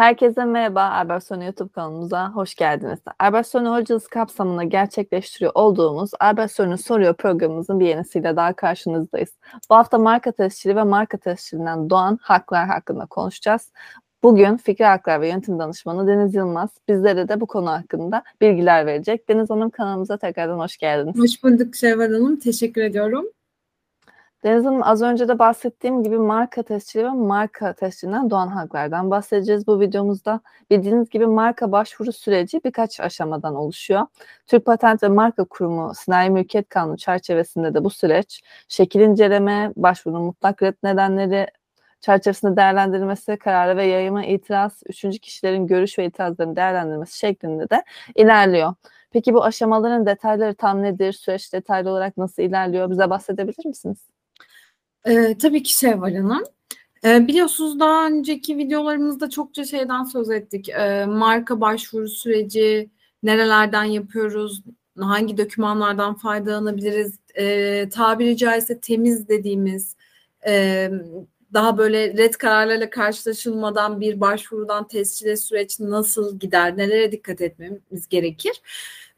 Herkese merhaba, Albertsone YouTube kanalımıza hoş geldiniz. Albertsone hocası kapsamında gerçekleştiriyor olduğumuz Albertsone Soruyor programımızın bir yenisiyle daha karşınızdayız. Bu hafta marka tescili ve marka tescilinden doğan haklar hakkında konuşacağız. Bugün Fikri Haklar ve Yönetim Danışmanı Deniz Yılmaz bizlere de bu konu hakkında bilgiler verecek. Deniz Hanım kanalımıza tekrardan hoş geldiniz. Hoş bulduk Şevval Hanım, teşekkür ediyorum. Deniz Hanım az önce de bahsettiğim gibi marka tescili ve marka tescilinden doğan haklardan bahsedeceğiz bu videomuzda. Bildiğiniz gibi marka başvuru süreci birkaç aşamadan oluşuyor. Türk Patent ve Marka Kurumu Sinayi Mülkiyet Kanunu çerçevesinde de bu süreç şekil inceleme, başvurunun mutlak red nedenleri çerçevesinde değerlendirilmesi, kararı ve yayıma itiraz, üçüncü kişilerin görüş ve itirazlarının değerlendirilmesi şeklinde de ilerliyor. Peki bu aşamaların detayları tam nedir? Süreç detaylı olarak nasıl ilerliyor? Bize bahsedebilir misiniz? Ee, tabii ki Şevval Hanım. Ee, biliyorsunuz daha önceki videolarımızda çokça şeyden söz ettik. Ee, marka başvuru süreci, nerelerden yapıyoruz, hangi dokümanlardan faydalanabiliriz, ee, tabiri caizse temiz dediğimiz, e, daha böyle red kararlarla karşılaşılmadan bir başvurudan tescile süreç nasıl gider, nelere dikkat etmemiz gerekir.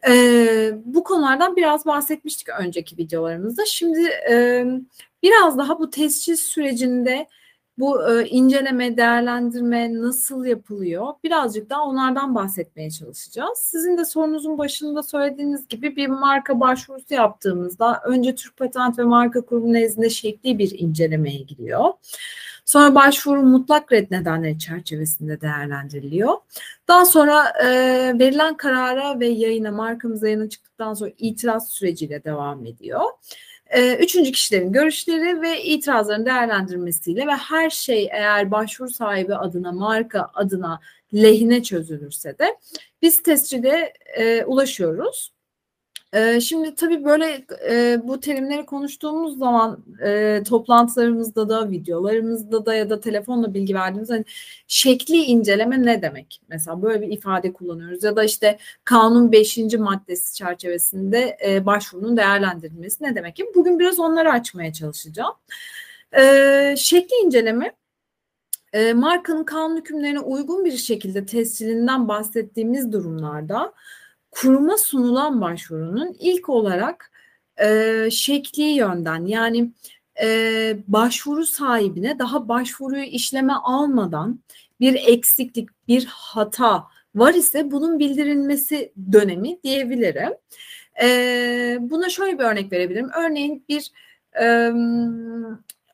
Ee, bu konulardan biraz bahsetmiştik önceki videolarımızda. Şimdi e, biraz daha bu tescil sürecinde bu e, inceleme, değerlendirme nasıl yapılıyor? Birazcık daha onlardan bahsetmeye çalışacağız. Sizin de sorunuzun başında söylediğiniz gibi bir marka başvurusu yaptığımızda önce Türk Patent ve Marka Kurumu nezdinde şekli bir incelemeye giriyor. Sonra başvuru mutlak red nedenleri çerçevesinde değerlendiriliyor. Daha sonra e, verilen karara ve yayına markamız yayına çıktıktan sonra itiraz süreciyle devam ediyor. E, üçüncü kişilerin görüşleri ve itirazların değerlendirmesiyle ve her şey eğer başvuru sahibi adına, marka adına lehine çözülürse de biz tescile e, ulaşıyoruz. Ee, şimdi tabii böyle e, bu terimleri konuştuğumuz zaman e, toplantılarımızda da, videolarımızda da ya da telefonla bilgi verdiğimiz hani şekli inceleme ne demek? Mesela böyle bir ifade kullanıyoruz ya da işte kanun 5. maddesi çerçevesinde e, başvurunun değerlendirilmesi ne demek? Bugün biraz onları açmaya çalışacağım. E, şekli inceleme e, markanın kanun hükümlerine uygun bir şekilde tescilinden bahsettiğimiz durumlarda kuruma sunulan başvurunun ilk olarak e, şekli yönden yani e, başvuru sahibine daha başvuruyu işleme almadan bir eksiklik, bir hata var ise bunun bildirilmesi dönemi diyebilirim. E, buna şöyle bir örnek verebilirim. Örneğin bir e,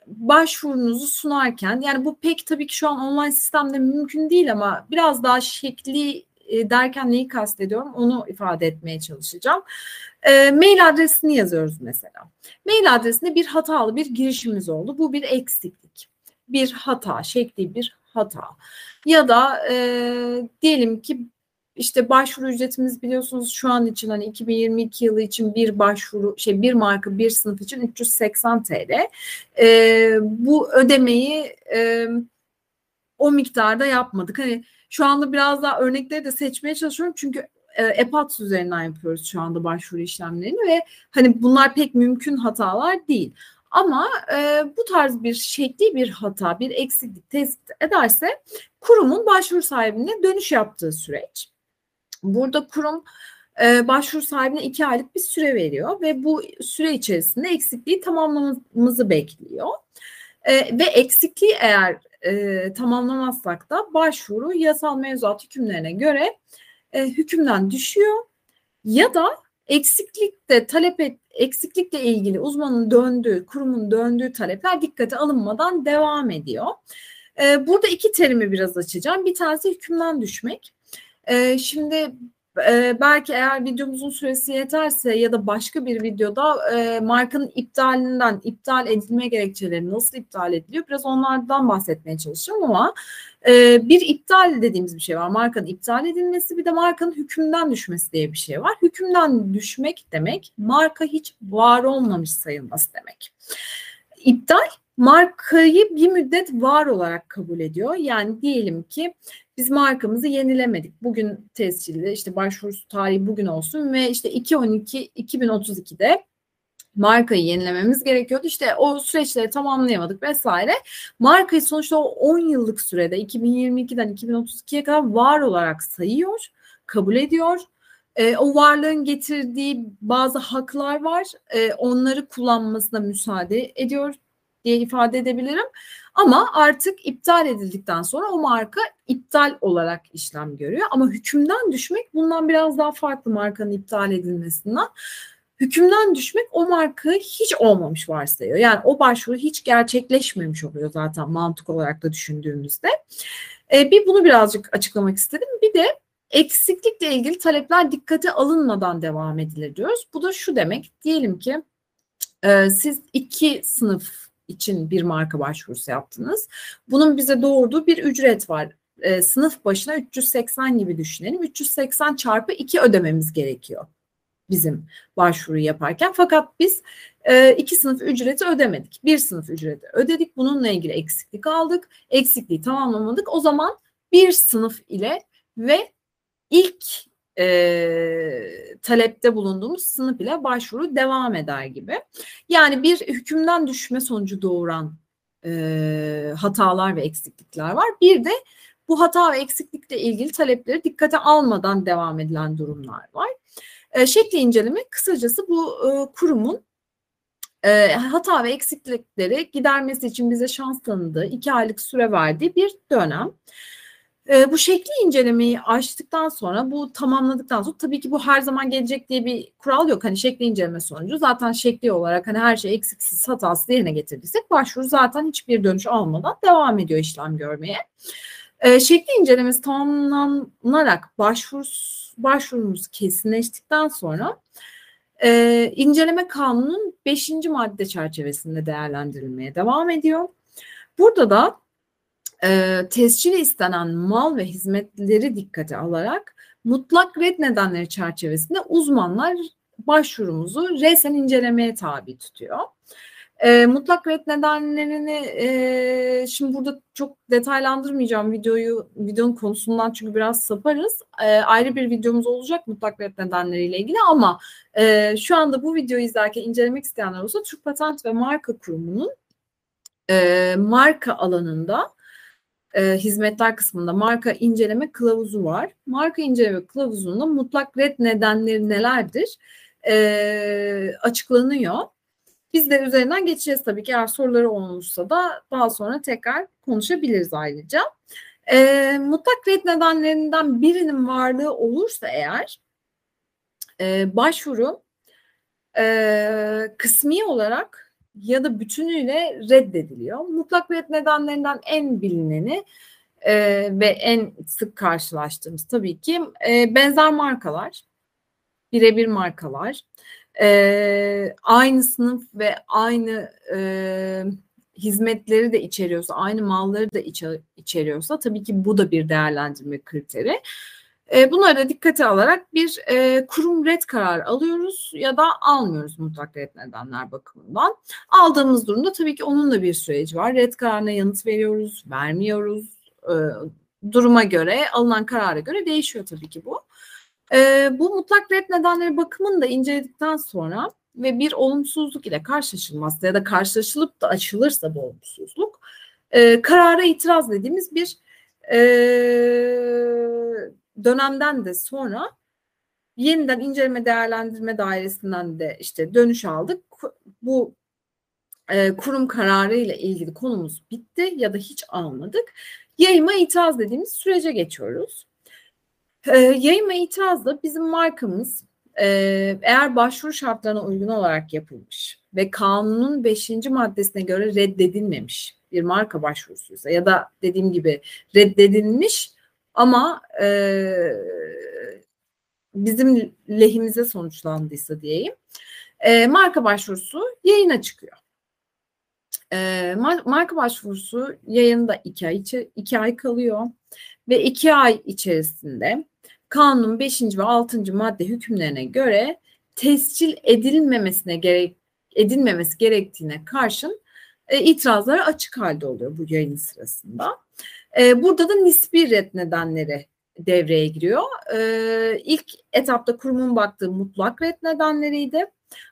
başvurunuzu sunarken yani bu pek tabii ki şu an online sistemde mümkün değil ama biraz daha şekli e, derken neyi kastediyorum onu ifade etmeye çalışacağım. E, mail adresini yazıyoruz mesela. Mail adresinde bir hatalı bir girişimiz oldu. Bu bir eksiklik. Bir hata, şekli bir hata. Ya da e, diyelim ki işte başvuru ücretimiz biliyorsunuz şu an için hani 2022 yılı için bir başvuru şey bir marka bir sınıf için 380 TL. E, bu ödemeyi e, o miktarda yapmadık. Hani şu anda biraz daha örnekleri de seçmeye çalışıyorum çünkü e, EPATS üzerinden yapıyoruz şu anda başvuru işlemlerini ve hani bunlar pek mümkün hatalar değil. Ama e, bu tarz bir şekli bir hata, bir eksiklik tespit ederse kurumun başvuru sahibine dönüş yaptığı süreç. Burada kurum e, başvuru sahibine iki aylık bir süre veriyor ve bu süre içerisinde eksikliği tamamlamamızı bekliyor. E, ve eksikliği eğer e, tamamlamazsak da başvuru yasal mevzuat hükümlerine göre e, hükümden düşüyor ya da eksiklikte talep et, eksiklikle ilgili uzmanın döndüğü, kurumun döndüğü talepler dikkate alınmadan devam ediyor. E, burada iki terimi biraz açacağım. Bir tanesi hükümden düşmek. E, şimdi e, belki eğer videomuzun süresi yeterse ya da başka bir videoda e, markanın iptalinden iptal edilme gerekçeleri nasıl iptal ediliyor biraz onlardan bahsetmeye çalışacağım ama e, bir iptal dediğimiz bir şey var. Markanın iptal edilmesi bir de markanın hükümden düşmesi diye bir şey var. Hükümden düşmek demek marka hiç var olmamış sayılması demek. İptal markayı bir müddet var olarak kabul ediyor. Yani diyelim ki biz markamızı yenilemedik. Bugün tescilli işte başvurusu tarihi bugün olsun ve işte 2.12 2032'de markayı yenilememiz gerekiyordu. İşte o süreçleri tamamlayamadık vesaire. Markayı sonuçta o 10 yıllık sürede 2022'den 2032'ye kadar var olarak sayıyor, kabul ediyor. E, o varlığın getirdiği bazı haklar var. E, onları kullanmasına müsaade ediyor diye ifade edebilirim. Ama artık iptal edildikten sonra o marka iptal olarak işlem görüyor. Ama hükümden düşmek bundan biraz daha farklı markanın iptal edilmesinden. Hükümden düşmek o marka hiç olmamış varsayıyor. Yani o başvuru hiç gerçekleşmemiş oluyor zaten mantık olarak da düşündüğümüzde. Ee, bir bunu birazcık açıklamak istedim. Bir de eksiklikle ilgili talepler dikkate alınmadan devam edilir diyoruz. Bu da şu demek. Diyelim ki e, siz iki sınıf için bir marka başvurusu yaptınız. Bunun bize doğurduğu bir ücret var. E, sınıf başına 380 gibi düşünelim. 380 çarpı 2 ödememiz gerekiyor bizim başvuru yaparken. Fakat biz e, iki sınıf ücreti ödemedik. Bir sınıf ücreti ödedik. Bununla ilgili eksiklik aldık. Eksikliği tamamlamadık. O zaman bir sınıf ile ve ilk e, talepte bulunduğumuz sınıf ile başvuru devam eder gibi. Yani bir hükümden düşme sonucu doğuran e, hatalar ve eksiklikler var. Bir de bu hata ve eksiklikle ilgili talepleri dikkate almadan devam edilen durumlar var. E, şekli inceleme kısacası bu e, kurumun e, hata ve eksiklikleri gidermesi için bize şans tanıdığı iki aylık süre verdiği bir dönem. E, bu şekli incelemeyi açtıktan sonra bu tamamladıktan sonra tabii ki bu her zaman gelecek diye bir kural yok. Hani şekli inceleme sonucu zaten şekli olarak hani her şey eksiksiz hatasız yerine getirdiysek başvuru zaten hiçbir dönüş almadan devam ediyor işlem görmeye. E, şekli incelemesi tamamlanarak başvurus, başvurumuz kesinleştikten sonra e, inceleme kanunun 5. madde çerçevesinde değerlendirilmeye devam ediyor. Burada da e, tescil istenen mal ve hizmetleri dikkate alarak mutlak red nedenleri çerçevesinde uzmanlar başvurumuzu resen incelemeye tabi tutuyor. E, mutlak red nedenlerini e, şimdi burada çok detaylandırmayacağım videoyu videonun konusundan çünkü biraz saparız. E, ayrı bir videomuz olacak mutlak red nedenleriyle ilgili ama e, şu anda bu videoyu izlerken incelemek isteyenler olsa Türk Patent ve Marka Kurumu'nun e, marka alanında e, hizmetler kısmında marka inceleme kılavuzu var. Marka inceleme kılavuzunda mutlak red nedenleri nelerdir e, açıklanıyor. Biz de üzerinden geçeceğiz tabii ki eğer soruları olmuşsa da daha sonra tekrar konuşabiliriz ayrıca. E, mutlak red nedenlerinden birinin varlığı olursa eğer e, başvuru e, kısmi olarak ya da bütünüyle reddediliyor. Mutlak red nedenlerinden en bilineni e, ve en sık karşılaştığımız tabii ki e, benzer markalar, birebir markalar, e, aynı sınıf ve aynı e, hizmetleri de içeriyorsa, aynı malları da içeriyorsa tabii ki bu da bir değerlendirme kriteri. E, bunları da dikkate alarak bir e, kurum red karar alıyoruz ya da almıyoruz mutlak red nedenler bakımından. Aldığımız durumda tabii ki onun da bir süreci var. Red kararına yanıt veriyoruz, vermiyoruz. E, duruma göre, alınan karara göre değişiyor tabii ki bu. E, bu mutlak red nedenleri bakımını da inceledikten sonra ve bir olumsuzluk ile karşılaşılmazsa ya da karşılaşılıp da açılırsa bu olumsuzluk e, karara itiraz dediğimiz bir e, dönemden de sonra yeniden inceleme değerlendirme dairesinden de işte dönüş aldık. Bu e, kurum kararı ile ilgili konumuz bitti ya da hiç almadık. Yayıma itiraz dediğimiz sürece geçiyoruz. E, yayıma itiraz da bizim markamız e, eğer başvuru şartlarına uygun olarak yapılmış ve kanunun 5. maddesine göre reddedilmemiş bir marka başvurusuysa ya da dediğim gibi reddedilmiş ama e, bizim lehimize sonuçlandıysa diyeyim e, marka başvurusu yayına çıkıyor. E, marka başvurusu yayında iki ay, iki ay kalıyor ve iki ay içerisinde kanunun 5. ve 6. madde hükümlerine göre tescil edilmemesine gerek edilmemesi gerektiğine karşın e, itirazları açık halde oluyor bu yayın sırasında. E, burada da nispi red nedenleri devreye giriyor. E, ilk etapta kurumun baktığı mutlak red nedenleriydi.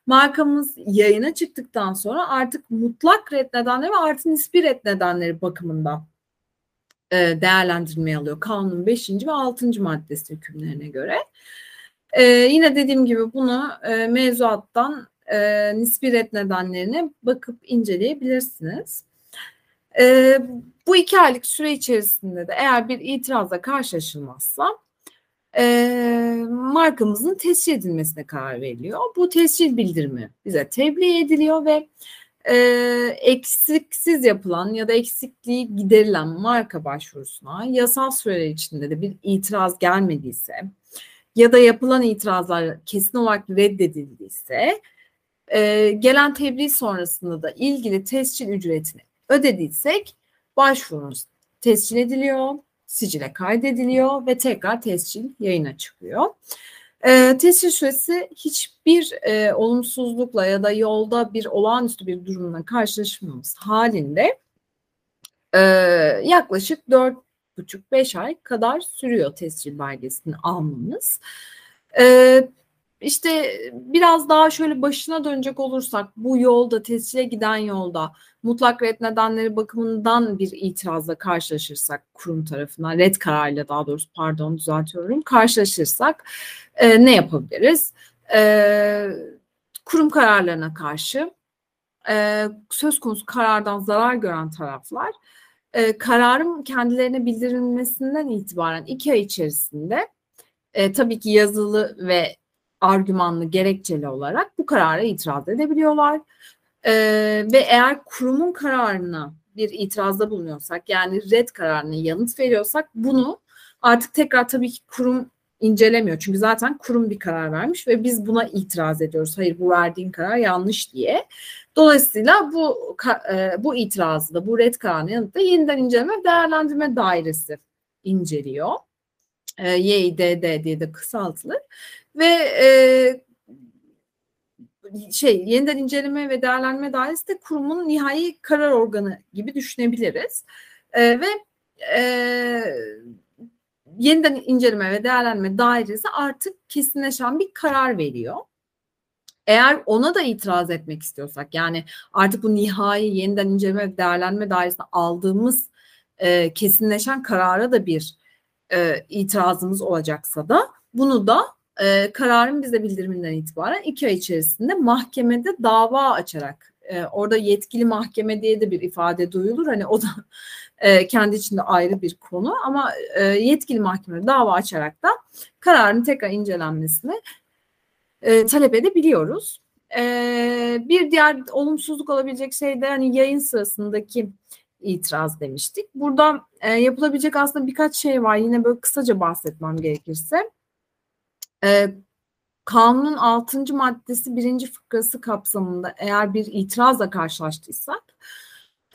Markamız yayına çıktıktan sonra artık mutlak red nedenleri ve artı nispi red nedenleri bakımından e, değerlendirmeye alıyor. Kanunun 5. ve 6. maddesi hükümlerine göre. E, yine dediğim gibi bunu e, mevzuattan e, nispi red nedenlerine bakıp inceleyebilirsiniz. E, bu iki aylık süre içerisinde de eğer bir itirazla karşılaşılmazsa e, markamızın tescil edilmesine karar veriliyor. Bu tescil bildirimi bize tebliğ ediliyor ve e, eksiksiz yapılan ya da eksikliği giderilen marka başvurusuna yasal süreler içinde de bir itiraz gelmediyse ya da yapılan itirazlar kesin olarak reddedildiyse e, gelen tebliğ sonrasında da ilgili tescil ücretini ödediysek başvurumuz tescil ediliyor, sicile kaydediliyor ve tekrar tescil yayına çıkıyor. E, tescil süresi hiçbir e, olumsuzlukla ya da yolda bir olağanüstü bir durumla karşılaşmamız halinde e, yaklaşık 4,5-5 ay kadar sürüyor tescil belgesini almamız. E, işte biraz daha şöyle başına dönecek olursak bu yolda tescile giden yolda mutlak red nedenleri bakımından bir itirazla karşılaşırsak kurum tarafından red kararıyla daha doğrusu pardon düzeltiyorum karşılaşırsak e, ne yapabiliriz? E, kurum kararlarına karşı e, söz konusu karardan zarar gören taraflar e, kararın kendilerine bildirilmesinden itibaren iki ay içerisinde e, tabii ki yazılı ve argümanlı gerekçeli olarak bu karara itiraz edebiliyorlar. Ee, ve eğer kurumun kararına bir itirazda bulunuyorsak yani red kararına yanıt veriyorsak bunu artık tekrar tabii ki kurum incelemiyor. Çünkü zaten kurum bir karar vermiş ve biz buna itiraz ediyoruz. Hayır bu verdiğin karar yanlış diye. Dolayısıyla bu bu itirazı da bu red kararına yanıtla yeniden inceleme değerlendirme dairesi inceliyor. YİDD diye de kısaltılır ve e, şey yeniden inceleme ve değerlendirme dairesi de kurumun nihai karar organı gibi düşünebiliriz. E, ve e, yeniden inceleme ve değerlendirme dairesi artık kesinleşen bir karar veriyor. Eğer ona da itiraz etmek istiyorsak yani artık bu nihai yeniden inceleme ve değerlendirme dairesine aldığımız e, kesinleşen karara da bir e, itirazımız olacaksa da bunu da e, kararın bize bildiriminden itibaren iki ay içerisinde mahkemede dava açarak e, orada yetkili mahkeme diye de bir ifade duyulur. Hani o da e, kendi içinde ayrı bir konu ama e, yetkili mahkemede dava açarak da kararın tekrar incelenmesini e, talep edebiliyoruz. E, bir diğer olumsuzluk olabilecek şey de hani yayın sırasındaki itiraz demiştik. Burada e, yapılabilecek aslında birkaç şey var. Yine böyle kısaca bahsetmem gerekirse. E, kanunun 6. maddesi 1. fıkrası kapsamında eğer bir itirazla karşılaştıysak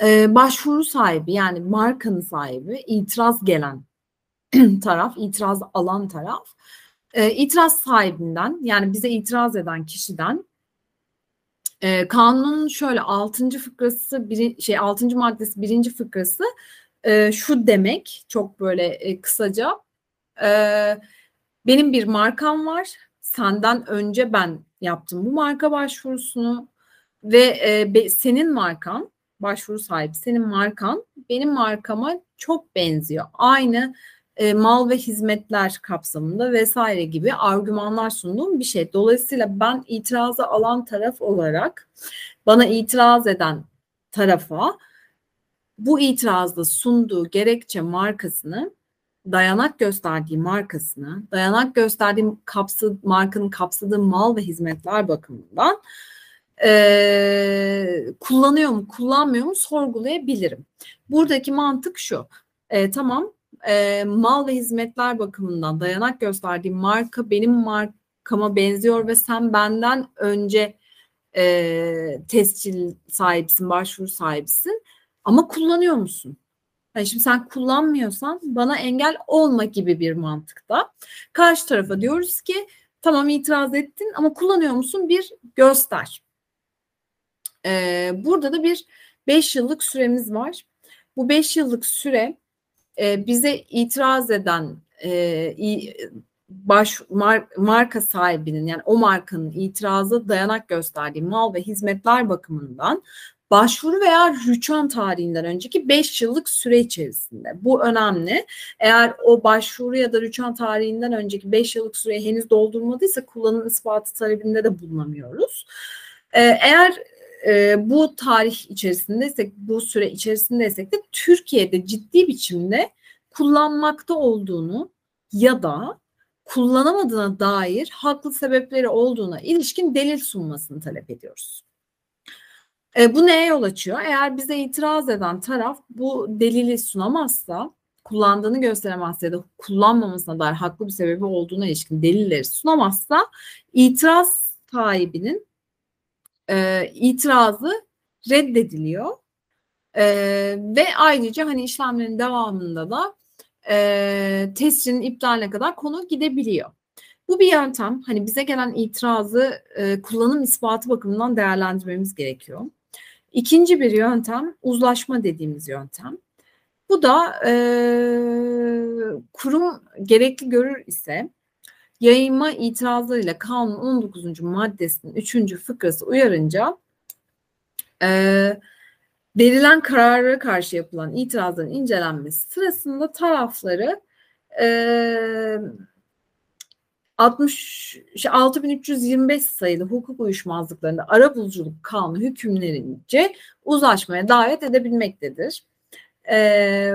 e, başvuru sahibi yani markanın sahibi itiraz gelen taraf, itiraz alan taraf e, itiraz sahibinden yani bize itiraz eden kişiden e, kanunun şöyle 6. fıkrası bir, şey 6. maddesi 1. fıkrası e, şu demek çok böyle e, kısaca e, benim bir markam var. Senden önce ben yaptım bu marka başvurusunu ve e, be, senin markan başvuru sahibi senin markan benim markama çok benziyor. Aynı e, mal ve hizmetler kapsamında vesaire gibi argümanlar sunduğum bir şey. Dolayısıyla ben itirazı alan taraf olarak bana itiraz eden tarafa bu itirazda sunduğu gerekçe markasını dayanak gösterdiği markasını, dayanak gösterdiği kapsı, markanın kapsadığı mal ve hizmetler bakımından e, kullanıyor mu, kullanmıyor mu sorgulayabilirim. Buradaki mantık şu. E, tamam, e, mal ve hizmetler bakımından dayanak gösterdiği marka benim markama benziyor ve sen benden önce e, tescil sahibisin, başvuru sahibisin ama kullanıyor musun? Yani şimdi sen kullanmıyorsan bana engel olma gibi bir mantıkta. Karşı tarafa diyoruz ki tamam itiraz ettin ama kullanıyor musun bir göster. Ee, burada da bir 5 yıllık süremiz var. Bu 5 yıllık süre e, bize itiraz eden e, baş mar, marka sahibinin yani o markanın itirazı dayanak gösterdiği mal ve hizmetler bakımından başvuru veya rüçhan tarihinden önceki 5 yıllık süre içerisinde. Bu önemli. Eğer o başvuru ya da rüçhan tarihinden önceki 5 yıllık süreyi henüz doldurmadıysa kullanım ispatı talebinde de bulunamıyoruz. Ee, eğer e, bu tarih içerisindeysek, bu süre içerisindeysek de Türkiye'de ciddi biçimde kullanmakta olduğunu ya da kullanamadığına dair haklı sebepleri olduğuna ilişkin delil sunmasını talep ediyoruz. E, bu neye yol açıyor? Eğer bize itiraz eden taraf bu delili sunamazsa, kullandığını gösteremezse ya da kullanmamasına dair haklı bir sebebi olduğuna ilişkin delilleri sunamazsa itiraz sahibinin e, itirazı reddediliyor. E, ve ayrıca hani işlemlerin devamında da e, tescilin iptaline kadar konu gidebiliyor. Bu bir yöntem. Hani bize gelen itirazı e, kullanım ispatı bakımından değerlendirmemiz gerekiyor. İkinci bir yöntem uzlaşma dediğimiz yöntem. Bu da e, kurum gerekli görür ise yayınma itirazlarıyla kanun 19. maddesinin 3. fıkrası uyarınca e, verilen karara karşı yapılan itirazların incelenmesi sırasında tarafları e, 60 6325 sayılı hukuk uyuşmazlıklarında ara buluculuk kanunu hükümlerince uzlaşmaya davet edebilmektedir. Ee,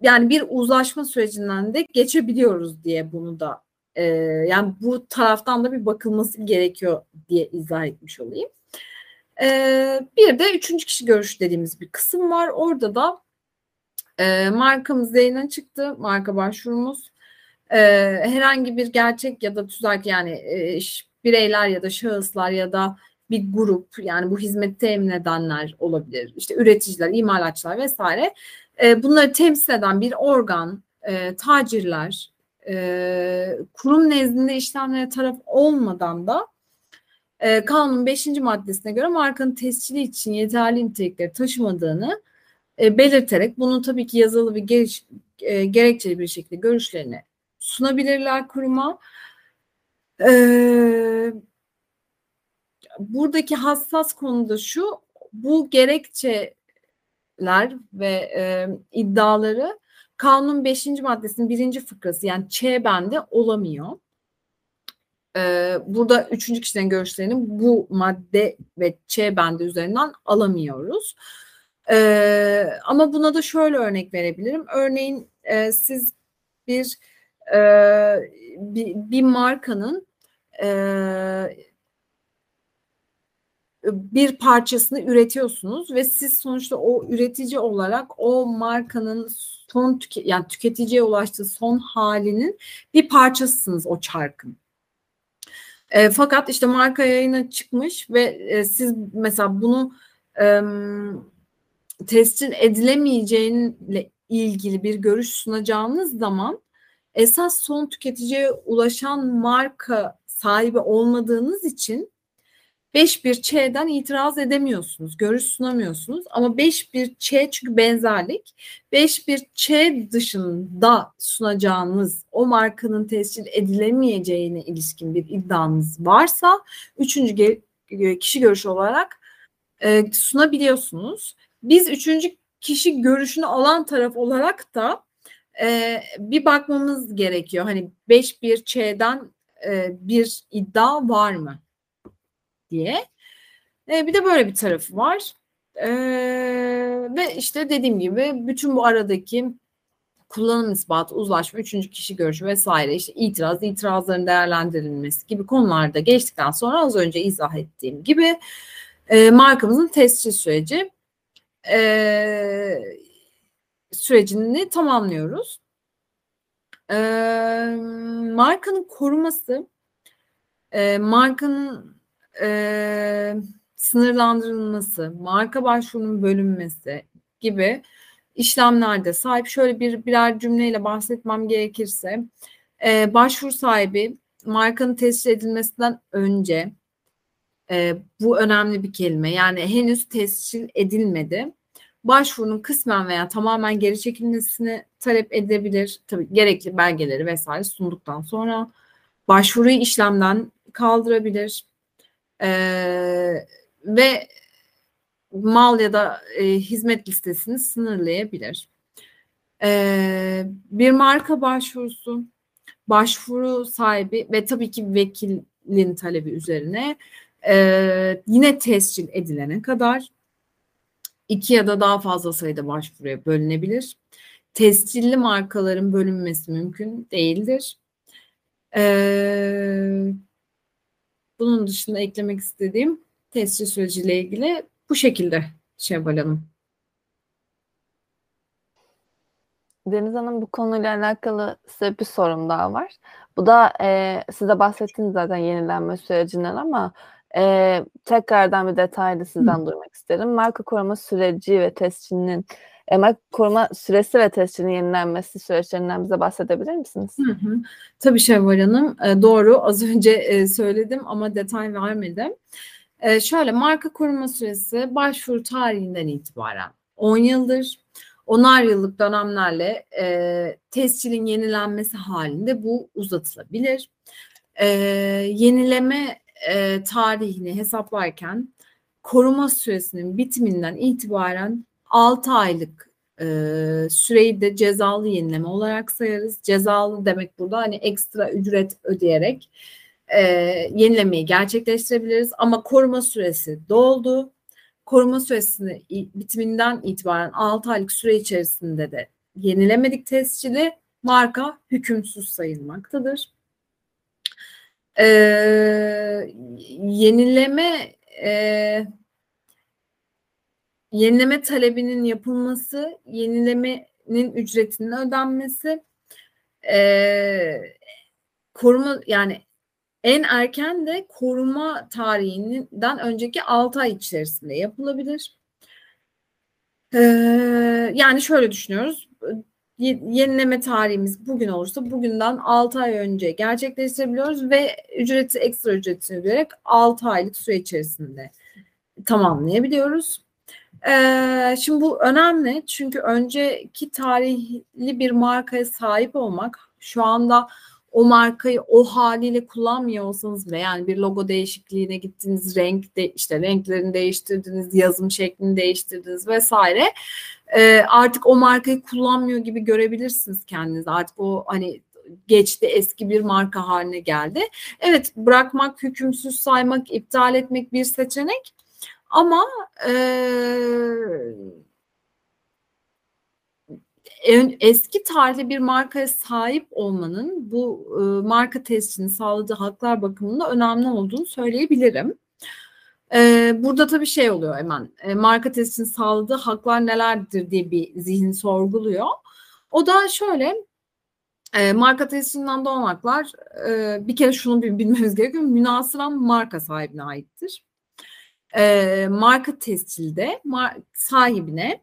yani bir uzlaşma sürecinden de geçebiliyoruz diye bunu da e, yani bu taraftan da bir bakılması gerekiyor diye izah etmiş olayım. Ee, bir de üçüncü kişi görüş dediğimiz bir kısım var. Orada da e, markamız yayına çıktı. Marka başvurumuz. E, herhangi bir gerçek ya da tüzak yani e, bireyler ya da şahıslar ya da bir grup yani bu hizmeti temin edenler olabilir. İşte üreticiler, imalatçılar vesaire. E, bunları temsil eden bir organ, e, tacirler, e, kurum nezdinde işlemlere taraf olmadan da e, kanunun 5. maddesine göre markanın tescili için yeterli nitelikleri taşımadığını e, belirterek bunu tabii ki yazılı bir geriş, e, gerekçeli bir şekilde görüşlerini sunabilirler kuruma. Ee, buradaki hassas konu da şu, bu gerekçeler ve e, iddiaları kanun 5. maddesinin birinci fıkrası yani Ç bende olamıyor. Ee, burada üçüncü kişilerin görüşlerini bu madde ve Ç bende üzerinden alamıyoruz. Ee, ama buna da şöyle örnek verebilirim. Örneğin e, siz bir e, bir, bir markanın e, bir parçasını üretiyorsunuz ve siz sonuçta o üretici olarak o markanın son tüke, yani tüketiciye ulaştığı son halinin bir parçasısınız o çarkın. E, fakat işte marka yayına çıkmış ve e, siz mesela bunu e, tescil edilemeyeceğinle ilgili bir görüş sunacağınız zaman esas son tüketiciye ulaşan marka sahibi olmadığınız için 5.1Ç'den itiraz edemiyorsunuz, görüş sunamıyorsunuz. Ama 5.1Ç çünkü benzerlik. 5.1Ç dışında sunacağınız o markanın tescil edilemeyeceğine ilişkin bir iddianız varsa üçüncü kişi görüşü olarak e, sunabiliyorsunuz. Biz üçüncü kişi görüşünü alan taraf olarak da e, bir bakmamız gerekiyor. Hani 5-1-Ç'den e, bir iddia var mı diye. E, bir de böyle bir tarafı var. E, ve işte dediğim gibi bütün bu aradaki kullanım ispatı, uzlaşma, üçüncü kişi görüşü vesaire işte itiraz, itirazların değerlendirilmesi gibi konularda geçtikten sonra az önce izah ettiğim gibi e, markamızın tescil süreci e, sürecini tamamlıyoruz. E, markanın koruması, e, markanın e, sınırlandırılması, marka başvurunun bölünmesi gibi işlemlerde sahip. Şöyle bir birer cümleyle bahsetmem gerekirse e, başvuru sahibi markanın tescil edilmesinden önce e, bu önemli bir kelime. Yani henüz tescil edilmedi başvurunun kısmen veya tamamen geri çekilmesini talep edebilir. Tabii gerekli belgeleri vesaire sunduktan sonra başvuruyu işlemden kaldırabilir. Ee, ve mal ya da e, hizmet listesini sınırlayabilir. Ee, bir marka başvurusu, başvuru sahibi ve tabii ki vekilin talebi üzerine e, yine tescil edilene kadar iki ya da daha fazla sayıda başvuruya bölünebilir. Tescilli markaların bölünmesi mümkün değildir. Ee, bunun dışında eklemek istediğim tescil süreciyle ilgili bu şekilde Şevval Hanım. Deniz Hanım bu konuyla alakalı size bir sorum daha var. Bu da e, size bahsettiniz zaten yenilenme sürecinden ama e, tekrardan bir detaylı sizden Hı. duymak isterim. Marka koruma süreci ve tescilinin e, marka koruma süresi ve tescilin yenilenmesi süreçlerinden bize bahsedebilir misiniz? Hı hı. Tabii Şevval Hanım e, doğru az önce e, söyledim ama detay vermedim. E, şöyle marka koruma süresi başvuru tarihinden itibaren 10 yıldır. Onar yıllık dönemlerle e, tescilin yenilenmesi halinde bu uzatılabilir. E, yenileme e, tarihini hesaplarken koruma süresinin bitiminden itibaren 6 aylık e, süreyi de cezalı yenileme olarak sayarız. Cezalı demek burada hani ekstra ücret ödeyerek e, yenilemeyi gerçekleştirebiliriz. Ama koruma süresi doldu. Koruma süresini bitiminden itibaren 6 aylık süre içerisinde de yenilemedik tescili marka hükümsüz sayılmaktadır. Ee, yenileme e, yenileme talebinin yapılması, yenilemenin ücretinin ödenmesi, e, koruma yani en erken de koruma tarihinden önceki 6 ay içerisinde yapılabilir. Ee, yani şöyle düşünüyoruz. Yenileme tarihimiz bugün olursa bugünden 6 ay önce gerçekleştirebiliyoruz ve ücreti ekstra ücretini ödeyerek 6 aylık süre içerisinde tamamlayabiliyoruz. Ee, şimdi bu önemli çünkü önceki tarihli bir markaya sahip olmak şu anda o markayı o haliyle kullanmıyor olsanız ve yani bir logo değişikliğine gittiniz, renk de işte renklerini değiştirdiniz, yazım şeklini değiştirdiniz vesaire. Ee, artık o markayı kullanmıyor gibi görebilirsiniz kendinizi. Artık o hani geçti eski bir marka haline geldi. Evet bırakmak, hükümsüz saymak, iptal etmek bir seçenek. Ama e, eski tarihli bir markaya sahip olmanın bu e, marka testinin sağladığı haklar bakımında önemli olduğunu söyleyebilirim. E, burada tabii şey oluyor hemen e, marka testinin sağladığı haklar nelerdir diye bir zihin sorguluyor. O da şöyle e, marka testinden doğan haklar e, bir kere şunu bilmemiz gerekiyor. Münasıran marka sahibine aittir. E, marka tescilde mar sahibine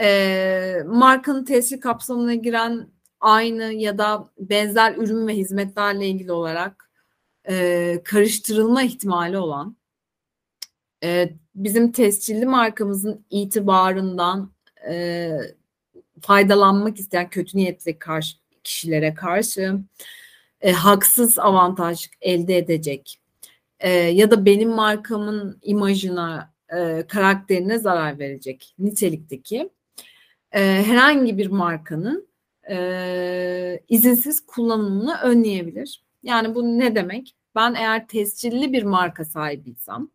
e, markanın tescil kapsamına giren aynı ya da benzer ürün ve hizmetlerle ilgili olarak e, karıştırılma ihtimali olan e, bizim tescilli markamızın itibarından e, faydalanmak isteyen kötü niyetli karşı, kişilere karşı e, haksız avantaj elde edecek e, ya da benim markamın imajına, e, karakterine zarar verecek nitelikteki e, herhangi bir markanın e, izinsiz kullanımını önleyebilir. Yani bu ne demek? Ben eğer tescilli bir marka sahibiysem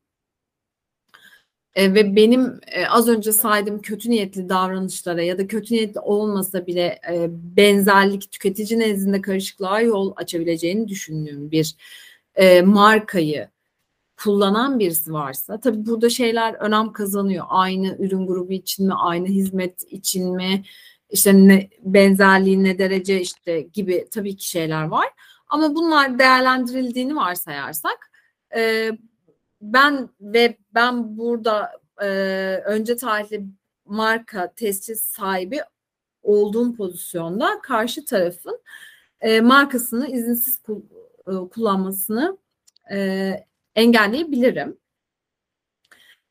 e, ve benim e, az önce saydığım kötü niyetli davranışlara ya da kötü niyetli olmasa bile e, benzerlik tüketici nezdinde karışıklığa yol açabileceğini düşündüğüm bir e, markayı kullanan birisi varsa tabii burada şeyler önem kazanıyor. Aynı ürün grubu için mi, aynı hizmet için mi, işte ne, benzerliği ne derece işte gibi tabii ki şeyler var. Ama bunlar değerlendirildiğini varsayarsak e, ben ve ben burada e, önce tarihli marka tescil sahibi olduğum pozisyonda karşı tarafın e, markasını izinsiz e, kullanmasını e, engelleyebilirim.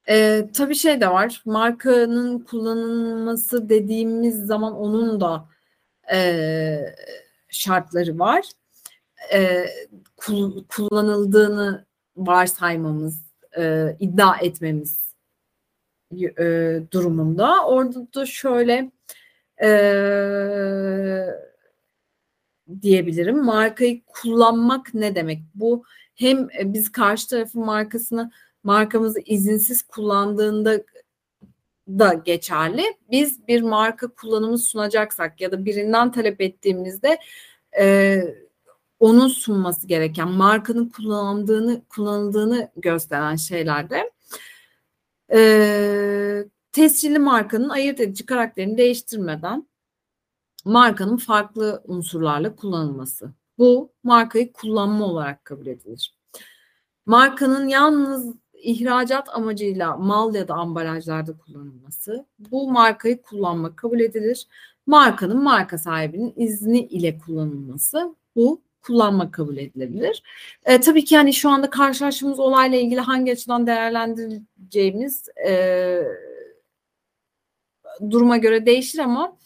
E, tabii şey de var. Markanın kullanılması dediğimiz zaman onun da e, şartları var. E, kul, kullanıldığını varsaymamız, e, iddia etmemiz e, durumunda. Orada da şöyle e, diyebilirim. Markayı kullanmak ne demek? Bu hem biz karşı tarafın markasını markamızı izinsiz kullandığında da geçerli. Biz bir marka kullanımı sunacaksak ya da birinden talep ettiğimizde e, onun sunması gereken markanın kullandığını kullanıldığını gösteren şeylerde e, tescilli markanın ayırt edici karakterini değiştirmeden markanın farklı unsurlarla kullanılması. Bu markayı kullanma olarak kabul edilir. Markanın yalnız ihracat amacıyla mal ya da ambalajlarda kullanılması, bu markayı kullanmak kabul edilir. Markanın marka sahibinin izni ile kullanılması, bu kullanma kabul edilebilir. E, tabii ki yani şu anda karşılaştığımız olayla ilgili hangi açıdan değerlendireceğimiz e, duruma göre değişir ama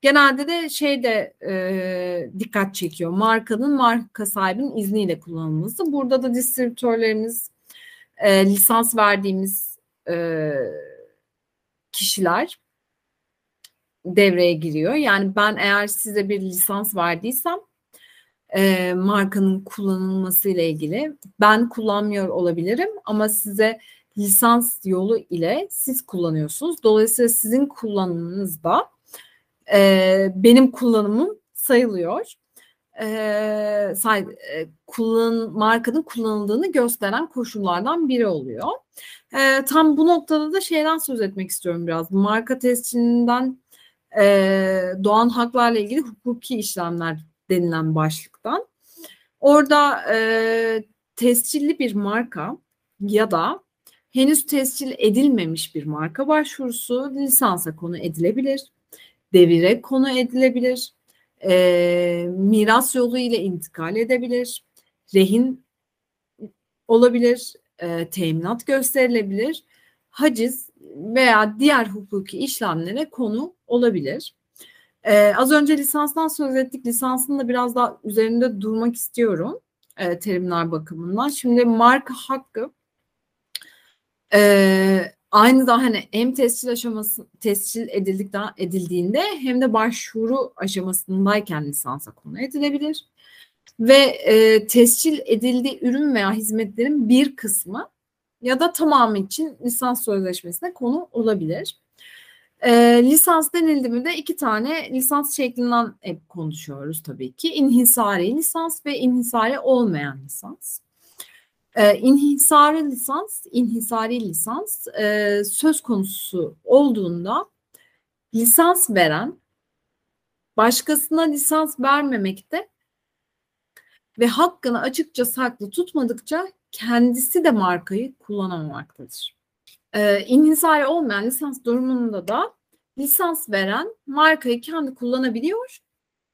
genelde de şey de e, dikkat çekiyor. Markanın marka sahibinin izniyle kullanılması. Burada da distribütörlerimiz e, lisans verdiğimiz e, kişiler devreye giriyor. Yani ben eğer size bir lisans verdiysem e, markanın kullanılması ile ilgili ben kullanmıyor olabilirim ama size lisans yolu ile siz kullanıyorsunuz. Dolayısıyla sizin kullanımınız da e, benim kullanımım sayılıyor e, say, e, kullan, markanın kullanıldığını gösteren koşullardan biri oluyor. E, tam bu noktada da şeyden söz etmek istiyorum biraz. Marka tescilinden e, doğan haklarla ilgili hukuki işlemler denilen başlıktan. Orada e, tescilli bir marka ya da henüz tescil edilmemiş bir marka başvurusu lisansa konu edilebilir, devire konu edilebilir e, miras yolu ile intikal edebilir, rehin olabilir, e, teminat gösterilebilir, haciz veya diğer hukuki işlemlere konu olabilir. Ee, az önce lisanstan söz ettik. Lisansın da biraz daha üzerinde durmak istiyorum e, terimler bakımından. Şimdi marka hakkı e, aynı da hani hem tescil aşaması tescil edildikten edildiğinde hem de başvuru aşamasındayken lisansa konu edilebilir. Ve e, tescil edildiği ürün veya hizmetlerin bir kısmı ya da tamamı için lisans sözleşmesine konu olabilir. E, lisans denildi mi de iki tane lisans şeklinden hep konuşuyoruz tabii ki. İnhisari lisans ve inhisari olmayan lisans. E, inhisari lisans, inhisari lisans e, söz konusu olduğunda lisans veren başkasına lisans vermemekte ve hakkını açıkça saklı tutmadıkça kendisi de markayı kullanamamaktadır. Ee, inhisari olmayan lisans durumunda da lisans veren markayı kendi kullanabiliyor.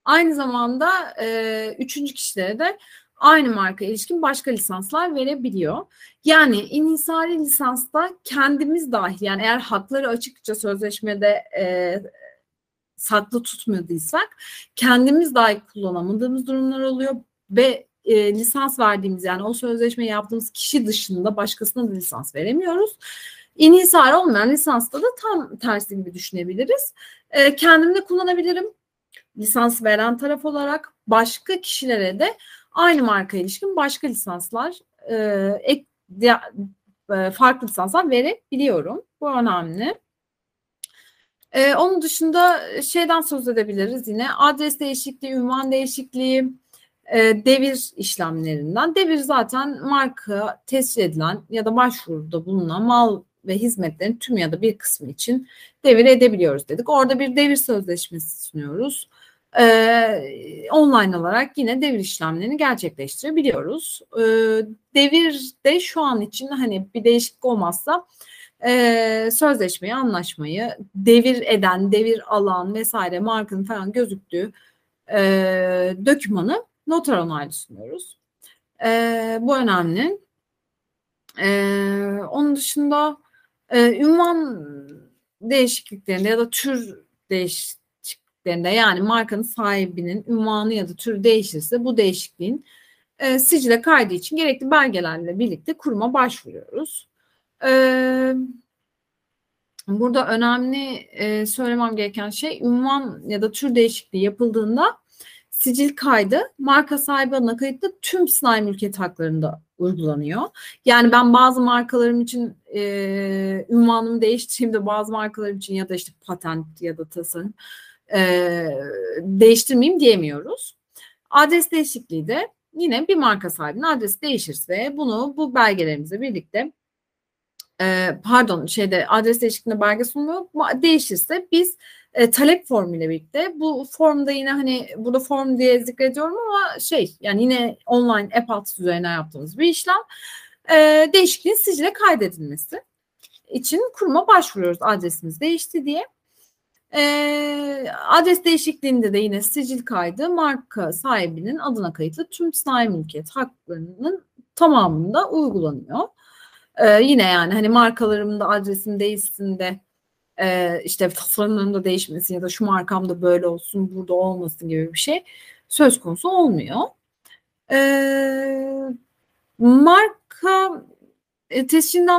Aynı zamanda e, üçüncü kişilere de aynı marka ilişkin başka lisanslar verebiliyor. Yani inhisari lisansta kendimiz dahil yani eğer hakları açıkça sözleşmede e, saklı tutmadıysak kendimiz dahi kullanamadığımız durumlar oluyor ve e, lisans verdiğimiz yani o sözleşme yaptığımız kişi dışında başkasına da lisans veremiyoruz. İnhisar olmayan lisansta da tam tersi gibi düşünebiliriz. E, kendim de kullanabilirim lisans veren taraf olarak başka kişilere de aynı marka ilişkin başka lisanslar e, ek, e, farklı lisanslar verebiliyorum. Bu önemli. E, onun dışında şeyden söz edebiliriz yine adres değişikliği, ünvan değişikliği, e, devir işlemlerinden. Devir zaten marka tescil edilen ya da başvuruda bulunan mal ve hizmetlerin tüm ya da bir kısmı için devir edebiliyoruz dedik. Orada bir devir sözleşmesi sunuyoruz e, online olarak yine devir işlemlerini gerçekleştirebiliyoruz. E, devir de şu an için hani bir değişiklik olmazsa e, sözleşmeyi, anlaşmayı devir eden, devir alan vesaire markanın falan gözüktüğü e, dokümanı noter onaylı sunuyoruz. E, bu önemli. E, onun dışında Ee, ünvan değişikliklerinde ya da tür değişikliklerinde yani markanın sahibinin ünvanı ya da türü değişirse bu değişikliğin e, sicile kaydı için gerekli belgelerle birlikte kuruma başvuruyoruz. Ee, burada önemli e, söylemem gereken şey ünvan ya da tür değişikliği yapıldığında sicil kaydı marka sahibi adına kayıtlı tüm sınai mülkiyet haklarında uygulanıyor. Yani ben bazı markalarım için e, ünvanımı değiştireyim bazı markalarım için ya da işte patent ya da tasarım e, değiştirmeyeyim diyemiyoruz. Adres değişikliği de yine bir marka sahibinin adresi değişirse bunu bu belgelerimizle birlikte e, pardon şeyde adres değişikliğinde belge sunmuyor değişirse biz e, talep formuyla birlikte bu formda yine hani burada form diye zikrediyorum ama şey yani yine online e-patent üzerine yaptığımız bir işlem e, değişikliğin sicile kaydedilmesi için kuruma başvuruyoruz adresimiz değişti diye. E, adres değişikliğinde de yine sicil kaydı marka sahibinin adına kayıtlı tüm sanayi mülkiyet haklarının tamamında uygulanıyor. E, yine yani hani markalarımda adresim değişsin de e, işte tasarımlarında değişmesi ya da şu markamda böyle olsun burada olmasın gibi bir şey söz konusu olmuyor. E, marka e,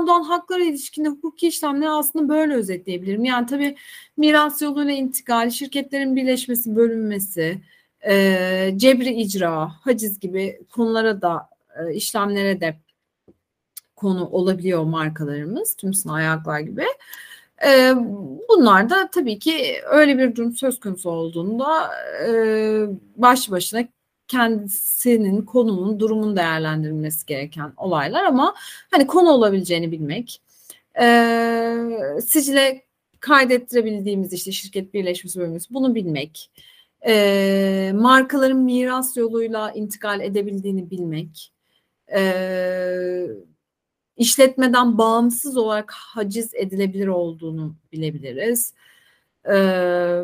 doğan haklara ilişkin hukuki işlemleri aslında böyle özetleyebilirim. Yani tabii miras yoluyla intikal, şirketlerin birleşmesi, bölünmesi, e, cebri icra, haciz gibi konulara da e, işlemlere de konu olabiliyor markalarımız tüm sınai haklar gibi. E, bunlar da tabii ki öyle bir durum söz konusu olduğunda e, baş başına kendisinin konunun durumun değerlendirilmesi gereken olaylar ama hani konu olabileceğini bilmek e, sicile kaydettirebildiğimiz işte şirket birleşmesi bölümümüz bunu bilmek e, markaların miras yoluyla intikal edebildiğini bilmek e, işletmeden bağımsız olarak haciz edilebilir olduğunu bilebiliriz. Ee,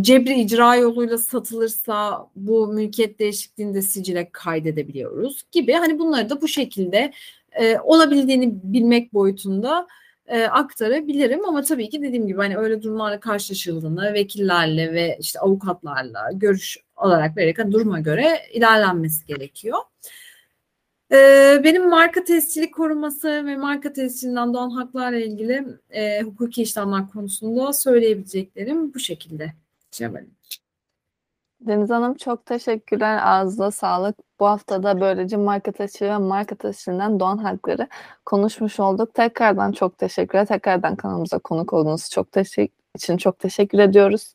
cebri icra yoluyla satılırsa bu mülkiyet değişikliğinde sicile kaydedebiliyoruz gibi. Hani bunları da bu şekilde e, olabildiğini bilmek boyutunda e, aktarabilirim ama tabii ki dediğim gibi hani öyle durumlarla karşılaşıldığında vekillerle ve işte avukatlarla görüş alarak vererek hani duruma göre ilerlenmesi gerekiyor. Ee, benim marka tescili koruması ve marka tescilinden doğan haklarla ilgili e, hukuki işlemler konusunda söyleyebileceklerim bu şekilde. Cemal'im. Deniz Hanım çok teşekkürler. Ağzına sağlık. Bu hafta da böylece marka tescili ve marka tescilinden doğan hakları konuşmuş olduk. Tekrardan çok teşekkürler. Tekrardan kanalımıza konuk olduğunuz çok teşekkür için çok teşekkür ediyoruz.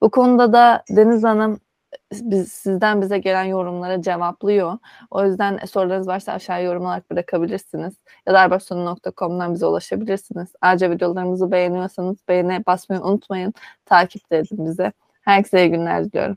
Bu konuda da Deniz Hanım biz, sizden bize gelen yorumlara cevaplıyor. O yüzden sorularınız varsa aşağıya yorum olarak bırakabilirsiniz. Ya da erbarsonu.com'dan bize ulaşabilirsiniz. Ayrıca videolarımızı beğeniyorsanız beğene basmayı unutmayın. Takip edin bize. Herkese iyi günler diliyorum.